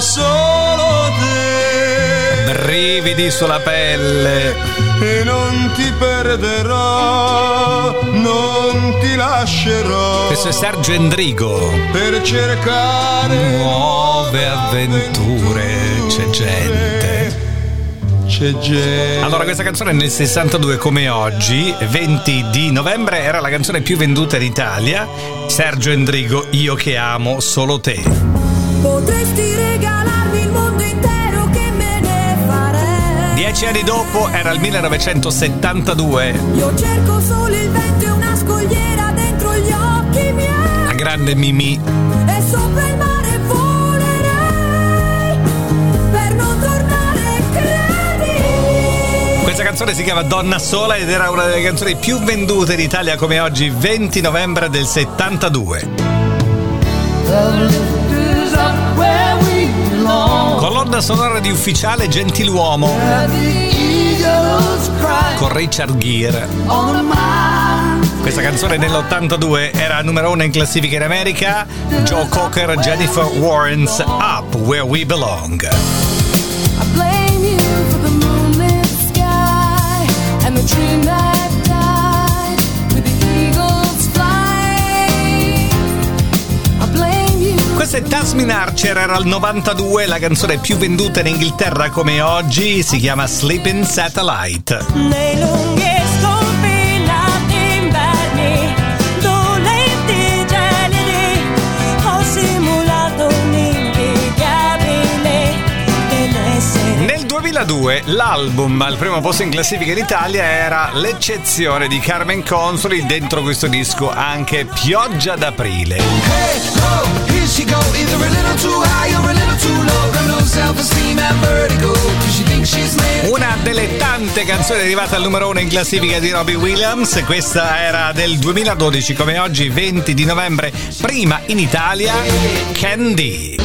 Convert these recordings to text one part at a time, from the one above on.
solo te. Brividi sulla pelle. E non ti perderò, non ti lascerò. Questo è Sergio Endrigo. Per cercare nuove avventure. C'è gente. C'è gente. Allora, questa canzone nel 62 come oggi, 20 di novembre, era la canzone più venduta in Italia. Sergio Endrigo, Io che amo solo te. Potresti regalarmi il mondo intero che me ne farei. Dieci anni dopo era il 1972. Io cerco solo il vento e una scogliera dentro gli occhi miei. La grande Mimì. E sopra il mare volerei per non tornare credi. Questa canzone si chiama Donna Sola ed era una delle canzoni più vendute in Italia come oggi, 20 novembre del 72. Colonna sonora di ufficiale Gentiluomo con Richard Gere. Questa canzone nell'82 era numero uno in classifica in America. Joe Cocker, Jennifer Warren's Up Where We Belong. I blame you for the moonlit sky and the dream è Tasmin Archer, era il 92, la canzone più venduta in Inghilterra come oggi, si chiama Sleeping Satellite. Nei lunghi sconfinati inverni, dolenti gelidi, ho simulato un'invidiabile benessere. Nel 2002 l'album al primo posto in classifica in Italia era l'eccezione di Carmen Consoli, dentro questo disco anche Pioggia d'aprile. Hey, oh, delle tante canzoni arrivate al numero uno in classifica di Robbie Williams, questa era del 2012 come oggi 20 di novembre, prima in Italia Candy.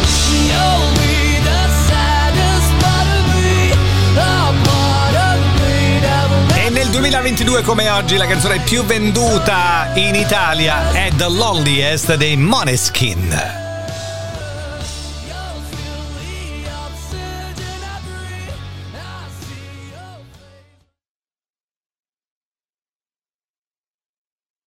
E nel 2022 come oggi la canzone più venduta in Italia è The Loneliest dei Moneskin.